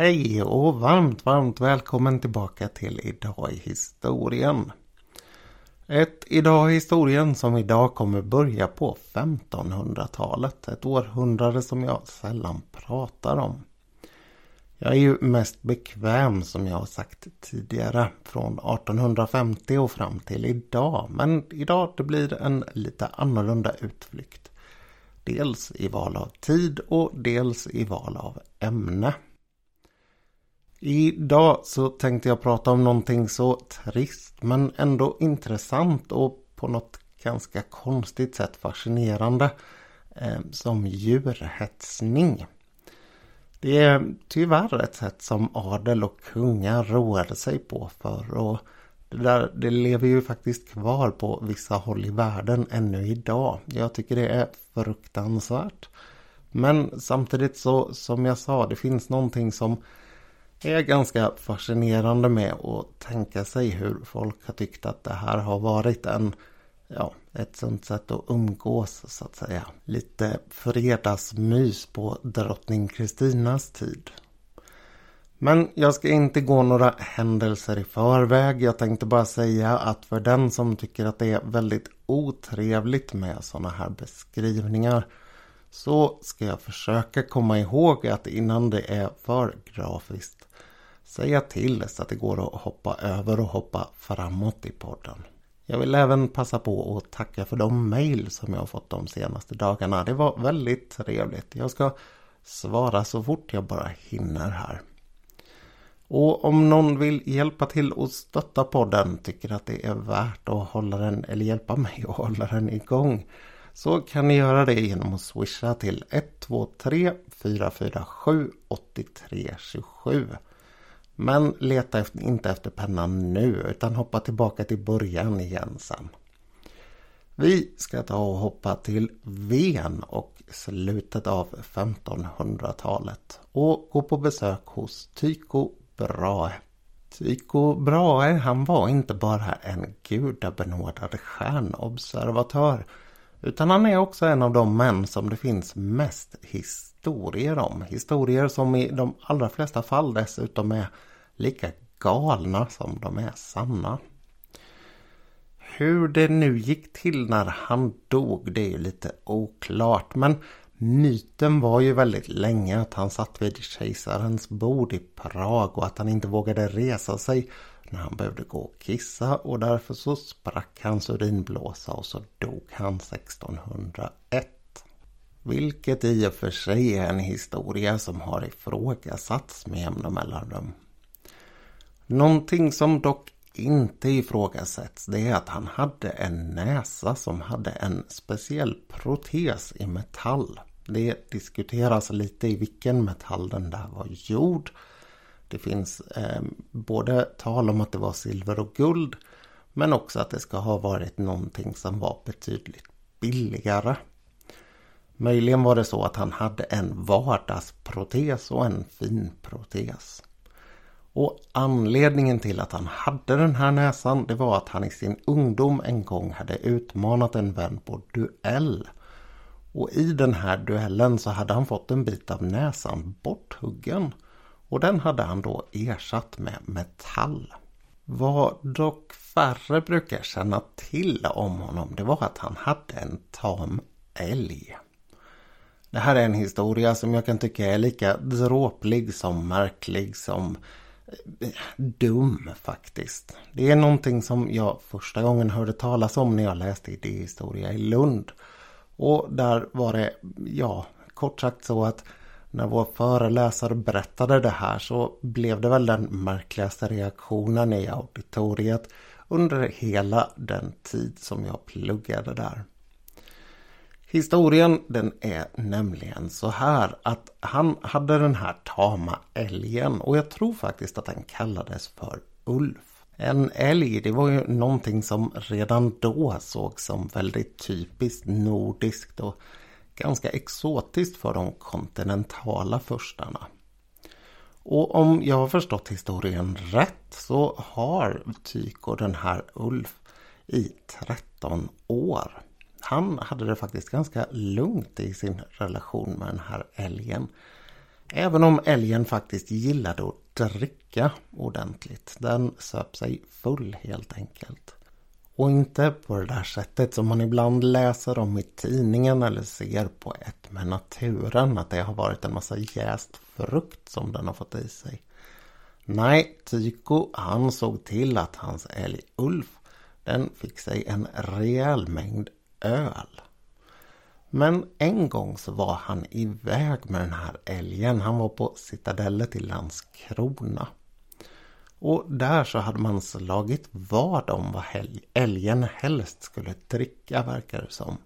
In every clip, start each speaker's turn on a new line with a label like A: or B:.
A: Hej och varmt, varmt välkommen tillbaka till Idag i historien. Ett Idag i historien som idag kommer börja på 1500-talet. Ett århundrade som jag sällan pratar om. Jag är ju mest bekväm som jag har sagt tidigare från 1850 och fram till idag. Men idag det blir en lite annorlunda utflykt. Dels i val av tid och dels i val av ämne. Idag så tänkte jag prata om någonting så trist men ändå intressant och på något ganska konstigt sätt fascinerande eh, som djurhetsning. Det är tyvärr ett sätt som adel och kungar roade sig på för och det, där, det lever ju faktiskt kvar på vissa håll i världen ännu idag. Jag tycker det är fruktansvärt. Men samtidigt så som jag sa, det finns någonting som är ganska fascinerande med att tänka sig hur folk har tyckt att det här har varit en ja, ett sunt sätt att umgås så att säga. Lite fredagsmys på drottning Kristinas tid. Men jag ska inte gå några händelser i förväg. Jag tänkte bara säga att för den som tycker att det är väldigt otrevligt med sådana här beskrivningar så ska jag försöka komma ihåg att innan det är för grafiskt säga till så att det går att hoppa över och hoppa framåt i podden. Jag vill även passa på att tacka för de mejl som jag har fått de senaste dagarna. Det var väldigt trevligt. Jag ska svara så fort jag bara hinner här. Och om någon vill hjälpa till och stötta podden, tycker att det är värt att hålla den, eller hjälpa mig att hålla den igång, så kan ni göra det genom att swisha till 123 447 8327. Men leta inte efter pennan nu utan hoppa tillbaka till början igen sen. Vi ska ta och hoppa till Ven och slutet av 1500-talet och gå på besök hos Tycho Brahe. Tycho Brahe han var inte bara en gudabenådad stjärnobservatör utan han är också en av de män som det finns mest historier om. Historier som i de allra flesta fall dessutom är lika galna som de är sanna. Hur det nu gick till när han dog det är lite oklart men myten var ju väldigt länge att han satt vid kejsarens bord i Prag och att han inte vågade resa sig när han behövde gå och kissa och därför så sprack hans urinblåsa och så dog han 1601. Vilket i och för sig är en historia som har ifrågasatts med jämna mellanrum. Någonting som dock inte ifrågasätts det är att han hade en näsa som hade en speciell protes i metall. Det diskuteras lite i vilken metall den där var gjord. Det finns eh, både tal om att det var silver och guld men också att det ska ha varit någonting som var betydligt billigare. Möjligen var det så att han hade en vardagsprotes och en finprotes. Och anledningen till att han hade den här näsan det var att han i sin ungdom en gång hade utmanat en vän på duell. Och i den här duellen så hade han fått en bit av näsan borthuggen. Och den hade han då ersatt med metall. Vad dock färre brukar känna till om honom det var att han hade en tam älg. Det här är en historia som jag kan tycka är lika dråplig som märklig som dum faktiskt. Det är någonting som jag första gången hörde talas om när jag läste idéhistoria i Lund. Och där var det, ja, kort sagt så att när vår föreläsare berättade det här så blev det väl den märkligaste reaktionen i auditoriet under hela den tid som jag pluggade där. Historien den är nämligen så här att han hade den här tama älgen och jag tror faktiskt att den kallades för Ulf. En älg det var ju någonting som redan då sågs som väldigt typiskt nordiskt och ganska exotiskt för de kontinentala förstarna. Och om jag har förstått historien rätt så har Tyko den här Ulf i 13 år han hade det faktiskt ganska lugnt i sin relation med den här älgen. Även om älgen faktiskt gillade att dricka ordentligt. Den söp sig full helt enkelt. Och inte på det där sättet som man ibland läser om i tidningen eller ser på ett med naturen. Att det har varit en massa jäst frukt som den har fått i sig. Nej, Tyko han såg till att hans älg Ulf den fick sig en rejäl mängd öl. Men en gång så var han iväg med den här älgen. Han var på citadellet i Landskrona. Och där så hade man slagit vad om vad älgen helst skulle dricka verkar det som.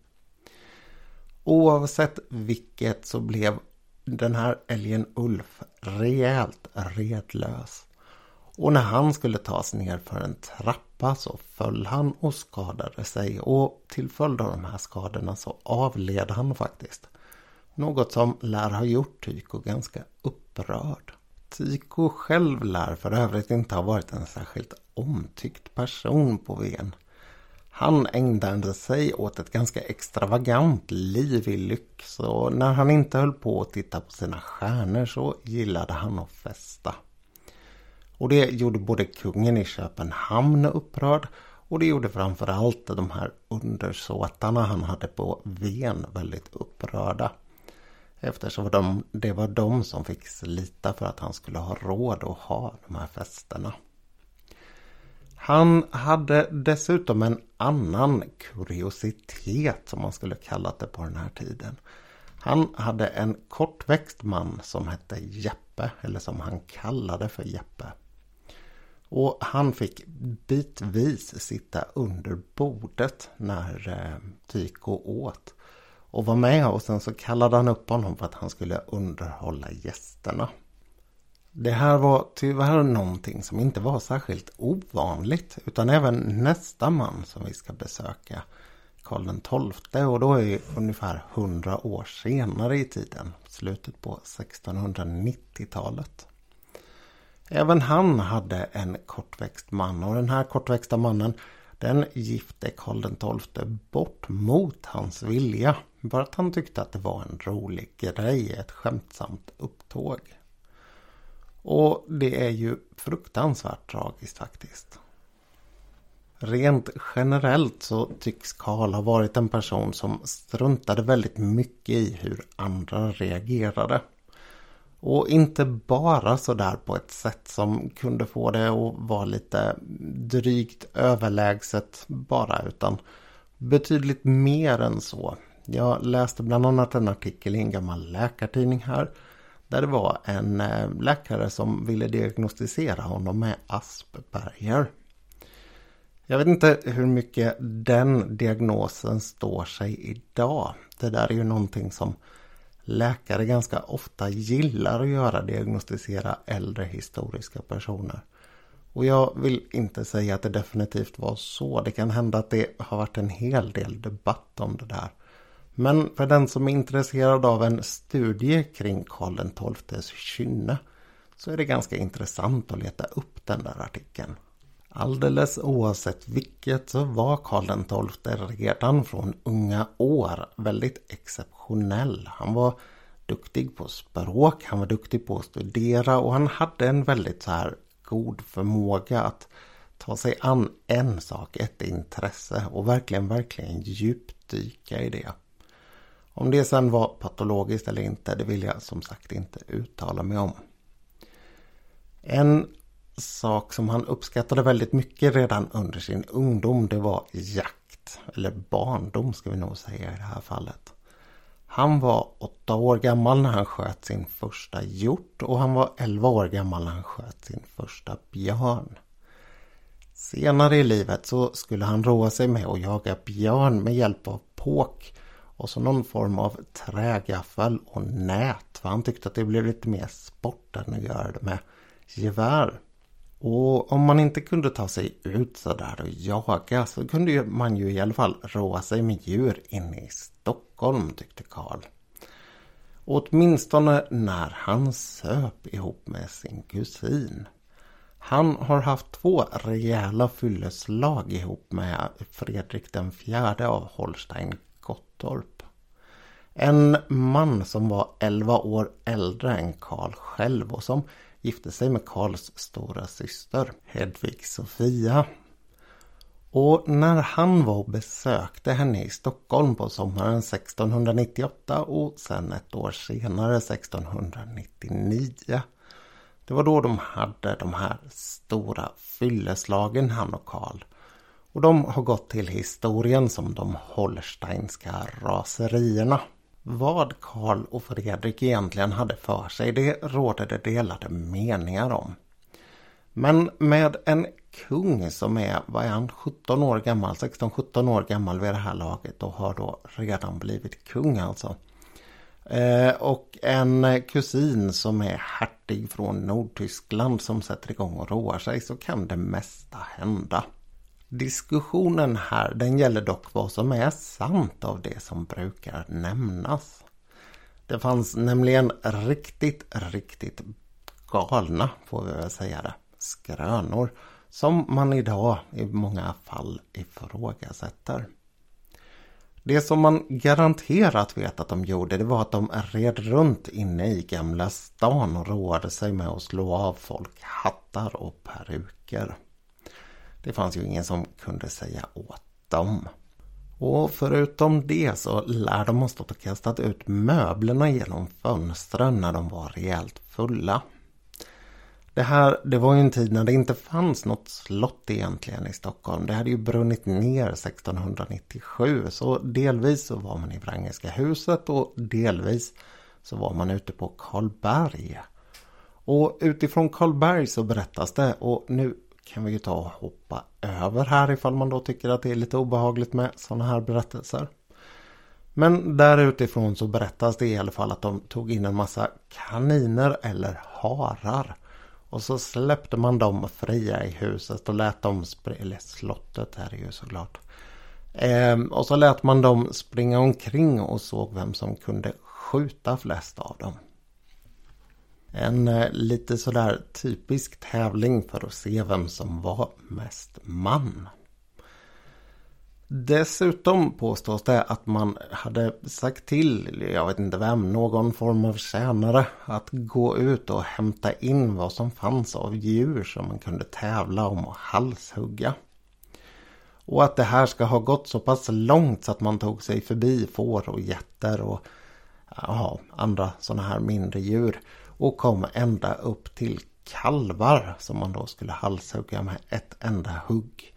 A: Oavsett vilket så blev den här älgen Ulf rejält redlös. Och när han skulle tas ner för en trappa så föll han och skadade sig och till följd av de här skadorna så avled han faktiskt. Något som lär ha gjort Tycho ganska upprörd. Tycho själv lär för övrigt inte ha varit en särskilt omtyckt person på Ven. Han ägnade sig åt ett ganska extravagant liv i lyx och när han inte höll på att titta på sina stjärnor så gillade han att festa. Och det gjorde både kungen i Köpenhamn upprörd och det gjorde framförallt de här undersåtarna han hade på Ven väldigt upprörda. Eftersom de, det var de som fick slita för att han skulle ha råd att ha de här festerna. Han hade dessutom en annan kuriositet som man skulle kalla det på den här tiden. Han hade en kortväxt man som hette Jeppe, eller som han kallade för Jeppe. Och han fick bitvis sitta under bordet när eh, Tyko åt. Och var med och sen så kallade han upp honom för att han skulle underhålla gästerna. Det här var tyvärr någonting som inte var särskilt ovanligt utan även nästa man som vi ska besöka Karl XII och då är det ungefär 100 år senare i tiden, slutet på 1690-talet. Även han hade en kortväxt man och den här kortväxta mannen den gifte Karl XII bort mot hans vilja. Bara att han tyckte att det var en rolig grej, ett skämtsamt upptåg. Och det är ju fruktansvärt tragiskt faktiskt. Rent generellt så tycks Karl ha varit en person som struntade väldigt mycket i hur andra reagerade. Och inte bara sådär på ett sätt som kunde få det att vara lite drygt överlägset bara utan betydligt mer än så. Jag läste bland annat en artikel i en gammal läkartidning här där det var en eh, läkare som ville diagnostisera honom med Asperger. Jag vet inte hur mycket den diagnosen står sig idag. Det där är ju någonting som läkare ganska ofta gillar att göra, diagnostisera äldre historiska personer. Och jag vill inte säga att det definitivt var så. Det kan hända att det har varit en hel del debatt om det där. Men för den som är intresserad av en studie kring Karl XIIs kynne så är det ganska intressant att leta upp den där artikeln. Alldeles oavsett vilket så var Karl XII redan från unga år väldigt exceptionell. Han var duktig på språk, han var duktig på att studera och han hade en väldigt så här god förmåga att ta sig an en sak, ett intresse och verkligen, verkligen djupdyka i det. Om det sen var patologiskt eller inte, det vill jag som sagt inte uttala mig om. En sak som han uppskattade väldigt mycket redan under sin ungdom, det var jakt. Eller barndom ska vi nog säga i det här fallet. Han var åtta år gammal när han sköt sin första hjort och han var elva år gammal när han sköt sin första björn. Senare i livet så skulle han roa sig med att jaga björn med hjälp av påk och så någon form av trägaffel och nät. För han tyckte att det blev lite mer sport än att göra det med gevär. Och om man inte kunde ta sig ut sådär och jaga så kunde man ju i alla fall roa sig med djur inne i Stockholm tyckte Karl. Åtminstone när han söp ihop med sin kusin. Han har haft två rejäla fylleslag ihop med Fredrik den fjärde av Holstein Gottorp. En man som var 11 år äldre än Karl själv och som gifte sig med Karls stora syster Hedvig Sofia. Och när han var och besökte henne i Stockholm på sommaren 1698 och sen ett år senare 1699. Det var då de hade de här stora fylleslagen han och Karl. Och de har gått till historien som de Holsteinska raserierna. Vad Karl och Fredrik egentligen hade för sig det råder det delade meningar om. Men med en kung som är, vad är han, 17 år gammal, 16-17 år gammal vid det här laget och har då redan blivit kung alltså. Eh, och en kusin som är hertig från Nordtyskland som sätter igång och roar sig så kan det mesta hända. Diskussionen här den gäller dock vad som är sant av det som brukar nämnas. Det fanns nämligen riktigt, riktigt galna, får vi väl säga det, skrönor som man idag i många fall ifrågasätter. Det som man garanterat vet att de gjorde det var att de red runt inne i Gamla stan och roade sig med att slå av folk hattar och peruker. Det fanns ju ingen som kunde säga åt dem. Och förutom det så lär de ha stått och kastat ut möblerna genom fönstren när de var rejält fulla. Det här, det var ju en tid när det inte fanns något slott egentligen i Stockholm. Det hade ju brunnit ner 1697 så delvis så var man i Wrangelska huset och delvis så var man ute på Karlberg. Och utifrån Karlberg så berättas det och nu kan vi ju ta och hoppa över här ifall man då tycker att det är lite obehagligt med sådana här berättelser. Men där utifrån så berättas det i alla fall att de tog in en massa kaniner eller harar. Och så släppte man dem fria i huset och lät dem, eller slottet här är ju såklart. Ehm, och så lät man dem springa omkring och såg vem som kunde skjuta flest av dem. En eh, lite sådär typisk tävling för att se vem som var mest man. Dessutom påstås det att man hade sagt till, jag vet inte vem, någon form av tjänare att gå ut och hämta in vad som fanns av djur som man kunde tävla om och halshugga. Och att det här ska ha gått så pass långt så att man tog sig förbi får och getter och ja, andra sådana här mindre djur och kom ända upp till kalvar som man då skulle halshugga med ett enda hugg.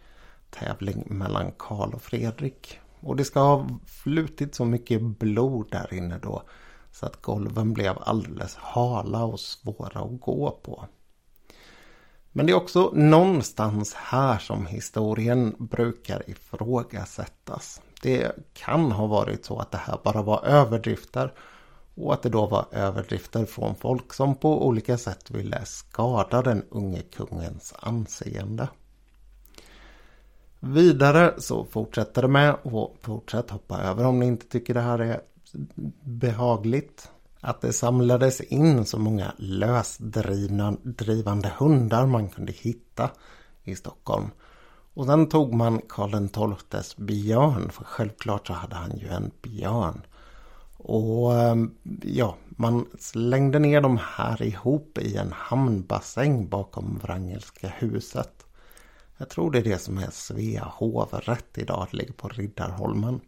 A: Tävling mellan Karl och Fredrik. Och det ska ha flutit så mycket blod där inne då så att golven blev alldeles hala och svåra att gå på. Men det är också någonstans här som historien brukar ifrågasättas. Det kan ha varit så att det här bara var överdrifter och att det då var överdrifter från folk som på olika sätt ville skada den unge kungens anseende. Vidare så fortsätter det med, och fortsätt hoppa över om ni inte tycker det här är behagligt, att det samlades in så många lösdrivande hundar man kunde hitta i Stockholm. Och sen tog man Karl XIIs björn, för självklart så hade han ju en björn. Och ehm, ja, man slängde ner de här ihop i en hamnbassäng bakom Wrangelska huset. Jag tror det är det som är Svea hovrätt idag, det ligger på Riddarholmen.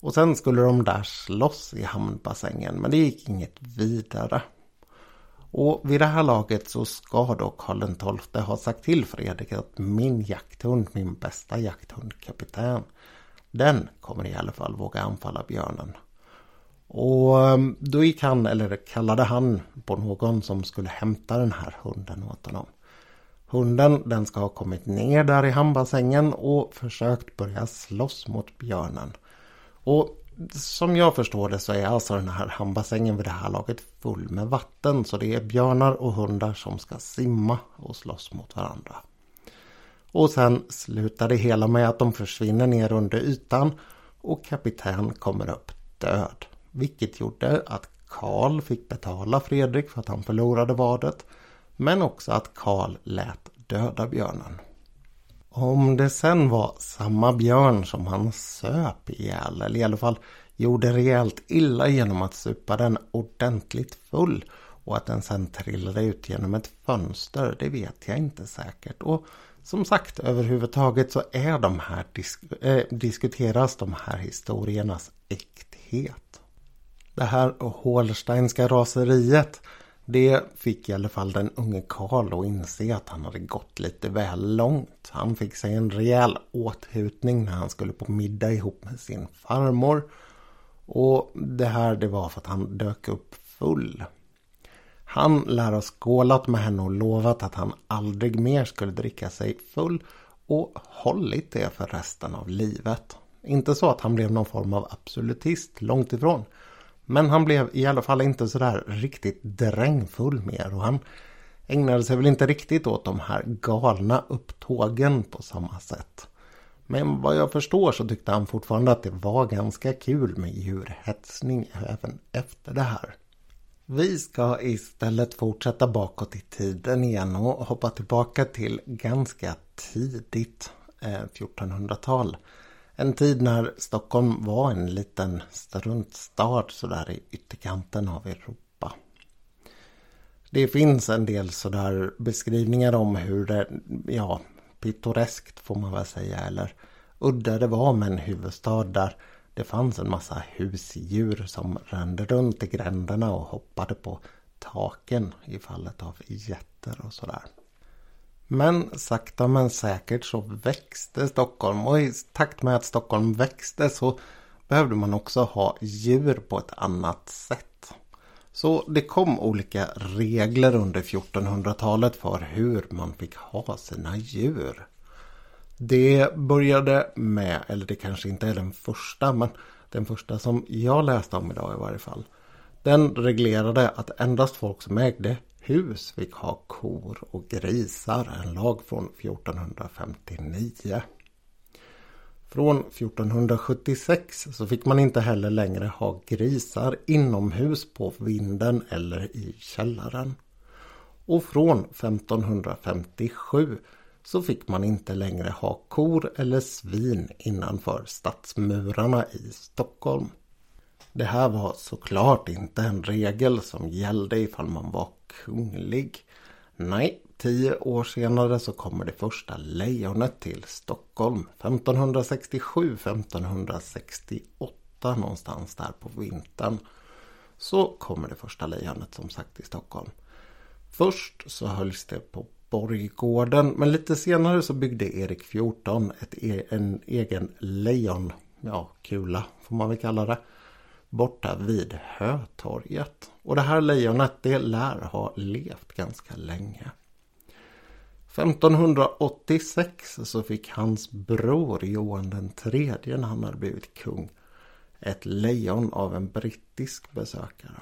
A: Och sen skulle de där slåss i hamnbassängen, men det gick inget vidare. Och vid det här laget så ska då Karl XII ha sagt till Fredrik att min jakthund, min bästa jakthund, kapten, den kommer i alla fall våga anfalla björnen. Och ehm, då gick han, eller kallade han på någon som skulle hämta den här hunden åt honom. Hunden den ska ha kommit ner där i hamnbassängen och försökt börja slåss mot björnen. Och som jag förstår det så är alltså den här hamnbassängen vid det här laget full med vatten. Så det är björnar och hundar som ska simma och slåss mot varandra. Och sen slutar det hela med att de försvinner ner under ytan och kapten kommer upp död. Vilket gjorde att Karl fick betala Fredrik för att han förlorade vadet. Men också att Karl lät döda björnen. Om det sen var samma björn som han söp ihjäl, eller i alla fall gjorde rejält illa genom att supa den ordentligt full och att den sen trillade ut genom ett fönster, det vet jag inte säkert. Och som sagt, överhuvudtaget så är de här disk äh, eh, diskuteras de här historiernas äkthet. Det här Holsteinska raseriet det fick i alla fall den unge Karl att inse att han hade gått lite väl långt. Han fick sig en rejäl åthutning när han skulle på middag ihop med sin farmor. Och det här det var för att han dök upp full. Han lär ha skålat med henne och lovat att han aldrig mer skulle dricka sig full och hållit det för resten av livet. Inte så att han blev någon form av absolutist, långt ifrån. Men han blev i alla fall inte sådär riktigt drängfull mer och han ägnade sig väl inte riktigt åt de här galna upptågen på samma sätt. Men vad jag förstår så tyckte han fortfarande att det var ganska kul med djurhetsning även efter det här. Vi ska istället fortsätta bakåt i tiden igen och hoppa tillbaka till ganska tidigt eh, 1400-tal. En tid när Stockholm var en liten struntstad sådär i ytterkanten av Europa. Det finns en del sådär beskrivningar om hur det, ja, pittoreskt får man väl säga, eller udda det var med en huvudstad där det fanns en massa husdjur som rände runt i gränderna och hoppade på taken i fallet av getter och sådär. Men sakta men säkert så växte Stockholm och i takt med att Stockholm växte så behövde man också ha djur på ett annat sätt. Så det kom olika regler under 1400-talet för hur man fick ha sina djur. Det började med, eller det kanske inte är den första, men den första som jag läste om idag i varje fall. Den reglerade att endast folk som ägde hus fick ha kor och grisar, en lag från 1459. Från 1476 så fick man inte heller längre ha grisar inomhus på vinden eller i källaren. Och från 1557 så fick man inte längre ha kor eller svin innanför stadsmurarna i Stockholm. Det här var såklart inte en regel som gällde ifall man var kunglig. Nej, tio år senare så kommer det första lejonet till Stockholm. 1567-1568 någonstans där på vintern. Så kommer det första lejonet som sagt till Stockholm. Först så hölls det på Borggården men lite senare så byggde Erik XIV ett e en egen lejon, ja kula får man väl kalla det borta vid Hötorget. Och det här lejonet det lär ha levt ganska länge. 1586 så fick hans bror Johan den tredje när han hade blivit kung ett lejon av en brittisk besökare.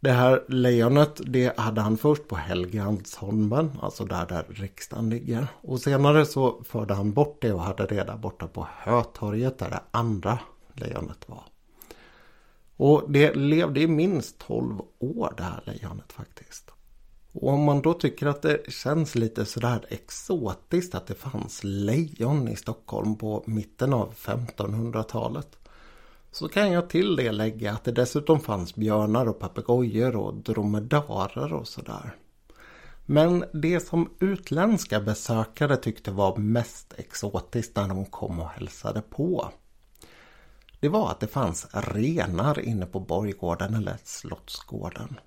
A: Det här lejonet det hade han först på Helgeandsholmen, alltså där där riksdagen ligger. Och senare så förde han bort det och hade det där borta på Hötorget där det andra lejonet var. Och det levde i minst 12 år det här lejonet faktiskt. Och om man då tycker att det känns lite sådär exotiskt att det fanns lejon i Stockholm på mitten av 1500-talet. Så kan jag till det lägga att det dessutom fanns björnar och papegojor och dromedarer och sådär. Men det som utländska besökare tyckte var mest exotiskt när de kom och hälsade på det var att det fanns renar inne på borggården eller slottsgården.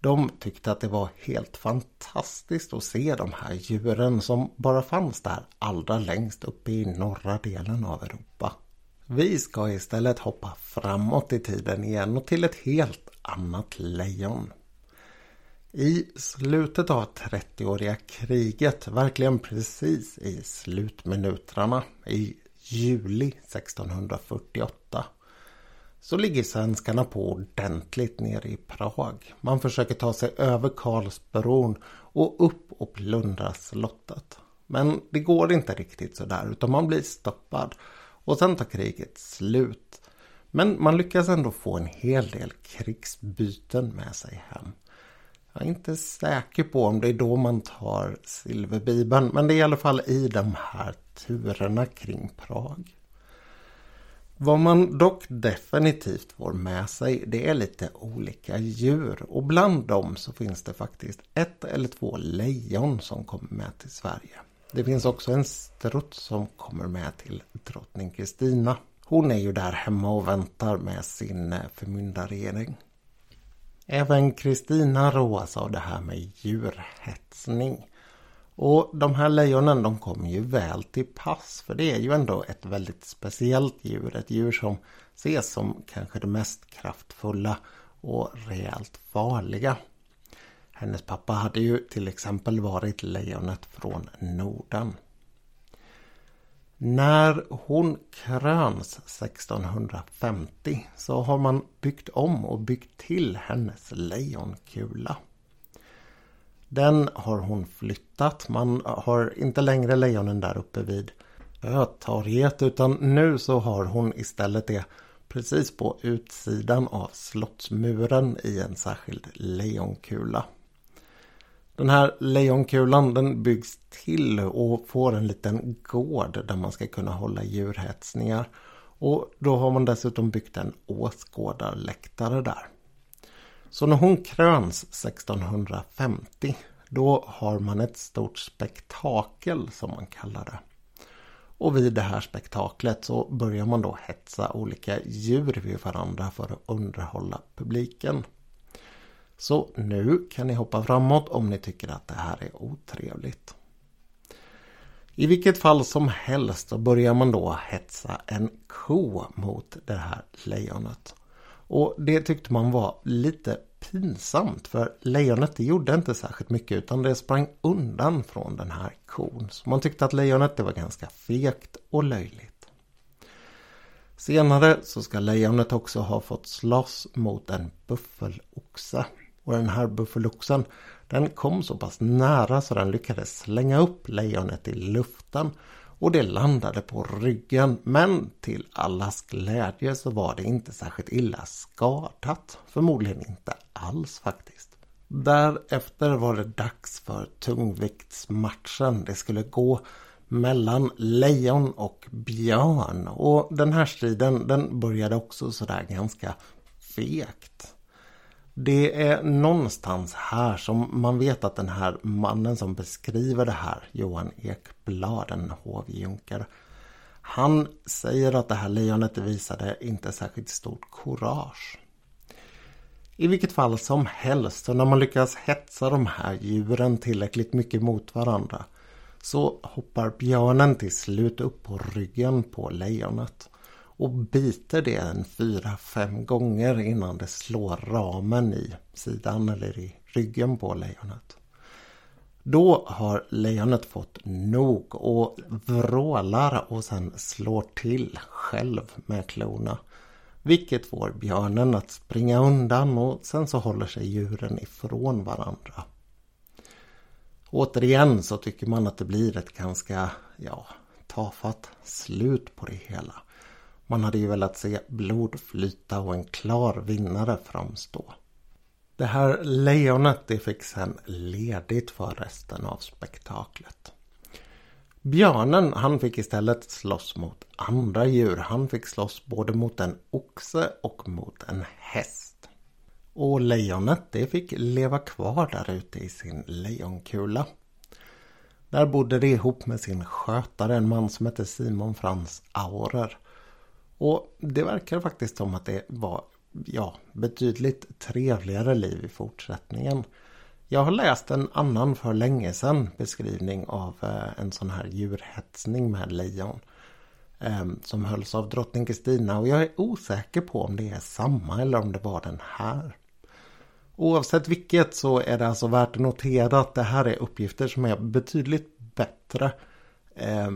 A: De tyckte att det var helt fantastiskt att se de här djuren som bara fanns där allra längst uppe i norra delen av Europa. Vi ska istället hoppa framåt i tiden igen och till ett helt annat lejon. I slutet av 30-åriga kriget, verkligen precis i slutminuterna, i juli 1648 så ligger svenskarna på ordentligt nere i Prag. Man försöker ta sig över Karlsbron och upp och plundra slottet. Men det går inte riktigt sådär utan man blir stoppad. Och sen tar kriget slut. Men man lyckas ändå få en hel del krigsbyten med sig hem. Jag är inte säker på om det är då man tar silverbibeln men det är i alla fall i de här turerna kring Prag. Vad man dock definitivt får med sig det är lite olika djur och bland dem så finns det faktiskt ett eller två lejon som kommer med till Sverige. Det finns också en struts som kommer med till drottning Kristina. Hon är ju där hemma och väntar med sin eh, förmyndarregering. Även Kristina roas av det här med djurhetsning. Och de här lejonen de kommer ju väl till pass för det är ju ändå ett väldigt speciellt djur. Ett djur som ses som kanske det mest kraftfulla och rejält farliga. Hennes pappa hade ju till exempel varit lejonet från Norden. När hon kröns 1650 så har man byggt om och byggt till hennes lejonkula. Den har hon flyttat. Man har inte längre lejonen där uppe vid Ötorget utan nu så har hon istället det precis på utsidan av slottsmuren i en särskild lejonkula. Den här lejonkulan den byggs till och får en liten gård där man ska kunna hålla djurhetsningar. Och då har man dessutom byggt en åskådarläktare där. Så när hon kröns 1650 då har man ett stort spektakel som man kallar det. Och vid det här spektaklet så börjar man då hetsa olika djur vid varandra för att underhålla publiken. Så nu kan ni hoppa framåt om ni tycker att det här är otrevligt. I vilket fall som helst så börjar man då hetsa en ko mot det här lejonet. Och det tyckte man var lite pinsamt för lejonet det gjorde inte särskilt mycket utan det sprang undan från den här kon. Så man tyckte att lejonet det var ganska fegt och löjligt. Senare så ska lejonet också ha fått slåss mot en buffeloxe. Och den här buffeloxen den kom så pass nära så den lyckades slänga upp lejonet i luften och det landade på ryggen men till allas glädje så var det inte särskilt illa skadat. Förmodligen inte alls faktiskt. Därefter var det dags för tungviktsmatchen. Det skulle gå mellan lejon och björn och den här striden den började också sådär ganska fegt. Det är någonstans här som man vet att den här mannen som beskriver det här, Johan Ekblad, en hovjunker. Han säger att det här lejonet visade inte särskilt stort kurage. I vilket fall som helst, så när man lyckas hetsa de här djuren tillräckligt mycket mot varandra så hoppar björnen till slut upp på ryggen på lejonet och biter det en fyra, fem gånger innan det slår ramen i sidan eller i ryggen på lejonet. Då har lejonet fått nog och vrålar och sen slår till själv med klorna. Vilket får björnen att springa undan och sen så håller sig djuren ifrån varandra. Återigen så tycker man att det blir ett ganska, ja, tafatt slut på det hela. Man hade ju velat se blod flyta och en klar vinnare framstå. Det här lejonet det fick sen ledigt för resten av spektaklet. Björnen han fick istället slåss mot andra djur. Han fick slåss både mot en oxe och mot en häst. Och lejonet det fick leva kvar där ute i sin lejonkula. Där bodde det ihop med sin skötare, en man som hette Simon Frans Aurer. Och det verkar faktiskt som att det var ja, betydligt trevligare liv i fortsättningen. Jag har läst en annan för länge sedan beskrivning av eh, en sån här djurhetsning med lejon. Eh, som hölls av drottning Kristina och jag är osäker på om det är samma eller om det var den här. Oavsett vilket så är det alltså värt att notera att det här är uppgifter som är betydligt bättre eh,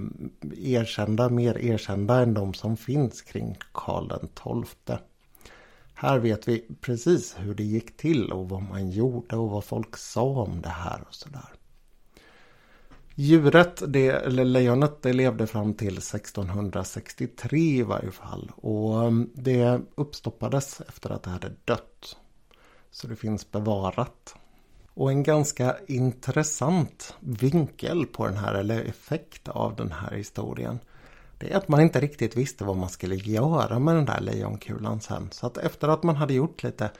A: erkända, mer erkända än de som finns kring Karl XII. Här vet vi precis hur det gick till och vad man gjorde och vad folk sa om det här och sådär. Djuret, det, eller lejonet, det levde fram till 1663 i varje fall. Och ehm, det uppstoppades efter att det hade dött. Så det finns bevarat. Och en ganska intressant vinkel på den här, eller effekt av den här historien. det är att man inte riktigt visste vad man skulle göra med den där lejonkulan sen. Så att efter att man hade gjort lite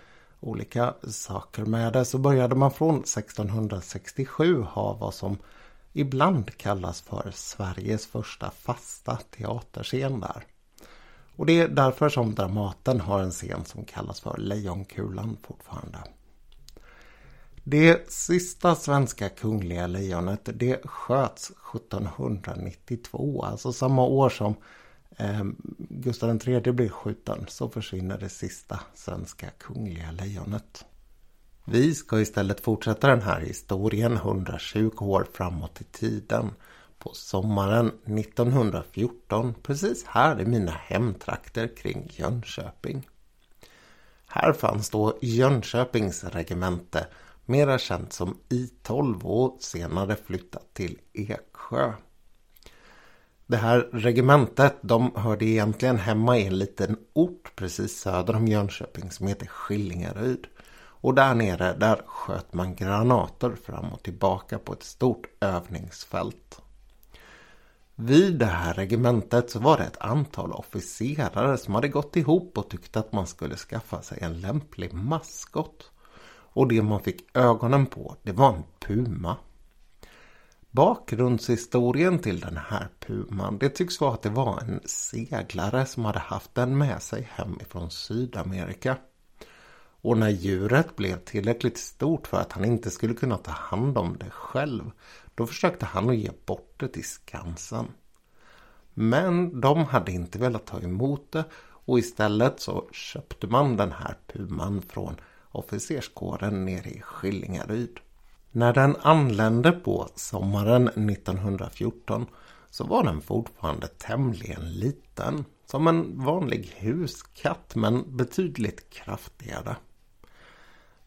A: olika saker med det så började man från 1667 ha vad som ibland kallas för Sveriges första fasta teaterscen där. Och det är därför som Dramaten har en scen som kallas för Lejonkulan fortfarande. Det sista svenska kungliga lejonet det sköts 1792, alltså samma år som eh, Gustav III blir skjuten så försvinner det sista svenska kungliga lejonet. Vi ska istället fortsätta den här historien 120 år framåt i tiden. På sommaren 1914, precis här i mina hemtrakter kring Jönköping. Här fanns då Jönköpings regemente mera känt som I12 och senare flyttat till Eksjö. Det här regementet de hörde egentligen hemma i en liten ort precis söder om Jönköping som heter Skillingaryd. Och där nere där sköt man granater fram och tillbaka på ett stort övningsfält. Vid det här regementet så var det ett antal officerare som hade gått ihop och tyckte att man skulle skaffa sig en lämplig maskot. Och det man fick ögonen på, det var en puma. Bakgrundshistorien till den här puman, det tycks vara att det var en seglare som hade haft den med sig hemifrån Sydamerika. Och när djuret blev tillräckligt stort för att han inte skulle kunna ta hand om det själv, då försökte han att ge bort det till Skansen. Men de hade inte velat ta emot det och istället så köpte man den här puman från officerskåren nere i Skillingaryd. När den anlände på sommaren 1914 så var den fortfarande tämligen liten. Som en vanlig huskatt men betydligt kraftigare.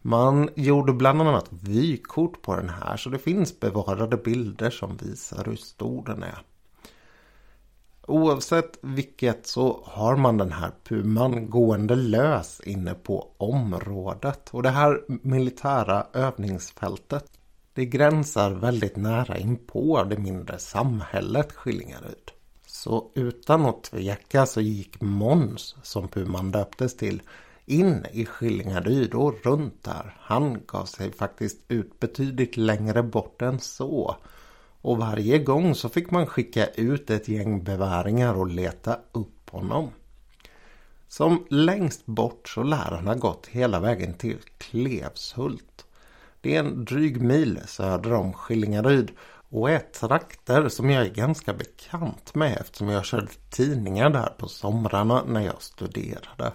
A: Man gjorde bland annat vykort på den här så det finns bevarade bilder som visar hur stor den är. Oavsett vilket så har man den här puman gående lös inne på området. Och det här militära övningsfältet det gränsar väldigt nära inpå det mindre samhället Skillingaryd. Så utan att tveka så gick Måns, som puman döptes till, in i Skillingaryd och runt där. Han gav sig faktiskt ut betydligt längre bort än så. Och varje gång så fick man skicka ut ett gäng beväringar och leta upp honom. Som längst bort så lär han ha gått hela vägen till Klevshult. Det är en dryg mil söder om Skillingaryd och är trakter som jag är ganska bekant med eftersom jag körde tidningar där på somrarna när jag studerade.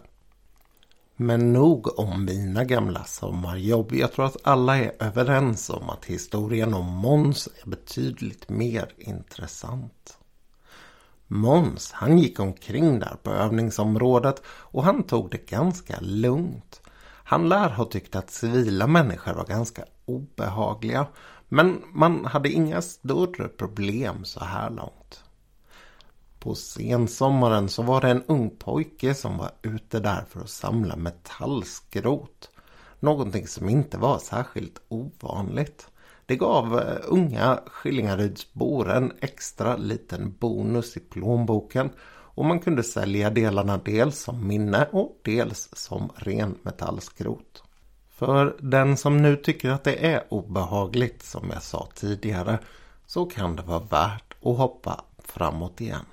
A: Men nog om mina gamla sommarjobb. Jag tror att alla är överens om att historien om Måns är betydligt mer intressant. Måns, han gick omkring där på övningsområdet och han tog det ganska lugnt. Han lär ha tyckt att civila människor var ganska obehagliga. Men man hade inga större problem så här långt. På sensommaren så var det en ung pojke som var ute där för att samla metallskrot. Någonting som inte var särskilt ovanligt. Det gav eh, unga Skillingarydsbor en extra liten bonus i plånboken och man kunde sälja delarna dels som minne och dels som ren metallskrot. För den som nu tycker att det är obehagligt som jag sa tidigare så kan det vara värt att hoppa framåt igen.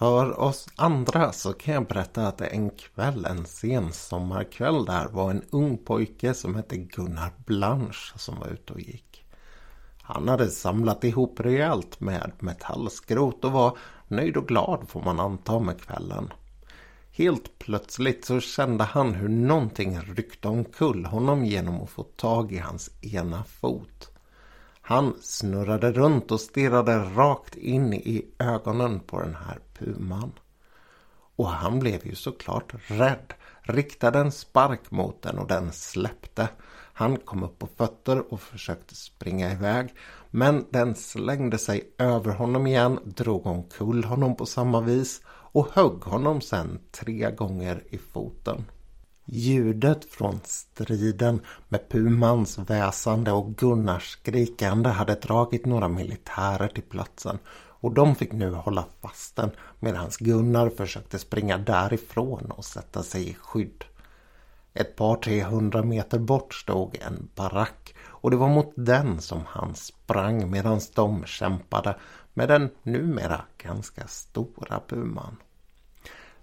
A: För oss andra så kan jag berätta att det en kväll, en sen sommarkväll där var en ung pojke som hette Gunnar Blanche som var ute och gick. Han hade samlat ihop rejält med metallskrot och var nöjd och glad får man anta med kvällen. Helt plötsligt så kände han hur någonting ryckte omkull honom genom att få tag i hans ena fot. Han snurrade runt och stirrade rakt in i ögonen på den här puman. Och han blev ju såklart rädd, riktade en spark mot den och den släppte. Han kom upp på fötter och försökte springa iväg. Men den slängde sig över honom igen, drog omkull honom på samma vis och högg honom sen tre gånger i foten. Ljudet från striden med Pumans väsande och Gunnars skrikande hade dragit några militärer till platsen och de fick nu hålla fast den medan Gunnar försökte springa därifrån och sätta sig i skydd. Ett par tre hundra meter bort stod en barack och det var mot den som han sprang medan de kämpade med den numera ganska stora puman.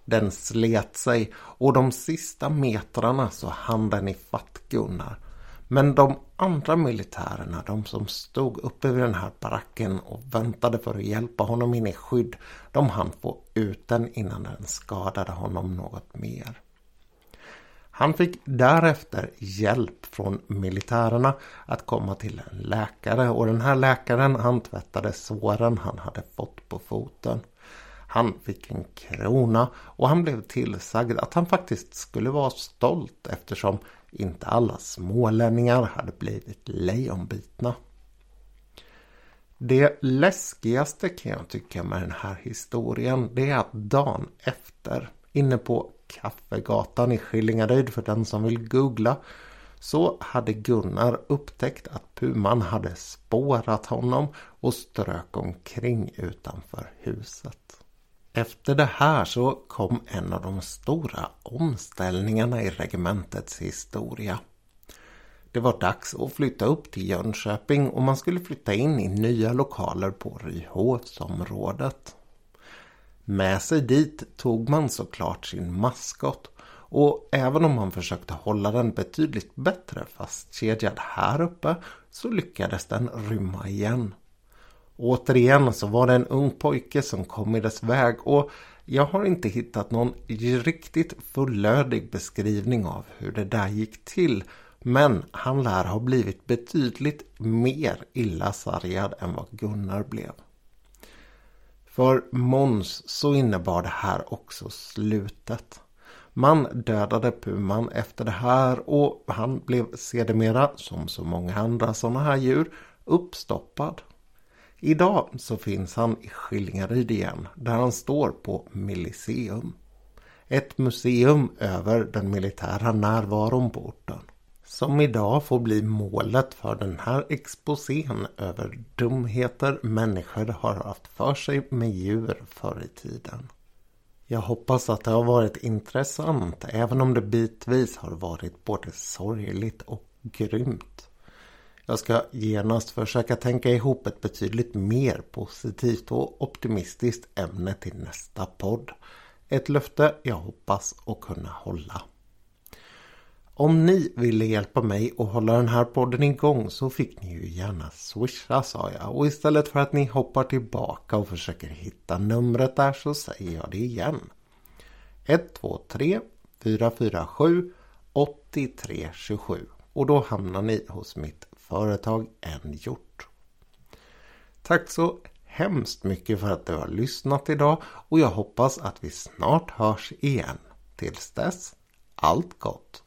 A: Den slet sig och de sista metrarna så hann den ifatt Gunnar. Men de andra militärerna, de som stod uppe vid den här baracken och väntade för att hjälpa honom in i skydd, de hann få ut den innan den skadade honom något mer. Han fick därefter hjälp från militärerna att komma till en läkare och den här läkaren han tvättade såren han hade fått på foten. Han fick en krona och han blev tillsagd att han faktiskt skulle vara stolt eftersom inte alla smålänningar hade blivit lejonbitna. Det läskigaste kan jag tycka med den här historien det är att dagen efter inne på Kaffegatan i Skillingaryd för den som vill googla så hade Gunnar upptäckt att puman hade spårat honom och strök omkring utanför huset. Efter det här så kom en av de stora omställningarna i regementets historia. Det var dags att flytta upp till Jönköping och man skulle flytta in i nya lokaler på Ryhovsområdet. Med sig dit tog man såklart sin maskot och även om man försökte hålla den betydligt bättre fastkedjad här uppe så lyckades den rymma igen. Återigen så var det en ung pojke som kom i dess väg och jag har inte hittat någon riktigt fullödig beskrivning av hur det där gick till. Men han lär ha blivit betydligt mer illa sargad än vad Gunnar blev. För Måns så innebar det här också slutet. Man dödade Puman efter det här och han blev sedermera, som så många andra sådana här djur, uppstoppad. Idag så finns han i Skillingaryd igen där han står på Miliseum. Ett museum över den militära närvaron på orten. Som idag får bli målet för den här exposén över dumheter människor har haft för sig med djur förr i tiden. Jag hoppas att det har varit intressant även om det bitvis har varit både sorgligt och grymt. Jag ska genast försöka tänka ihop ett betydligt mer positivt och optimistiskt ämne till nästa podd. Ett löfte jag hoppas att kunna hålla. Om ni ville hjälpa mig att hålla den här podden igång så fick ni ju gärna swisha sa jag. Och istället för att ni hoppar tillbaka och försöker hitta numret där så säger jag det igen. 123 447 8327 och då hamnar ni hos mitt företag än gjort. Tack så hemskt mycket för att du har lyssnat idag och jag hoppas att vi snart hörs igen. Tills dess, allt gott!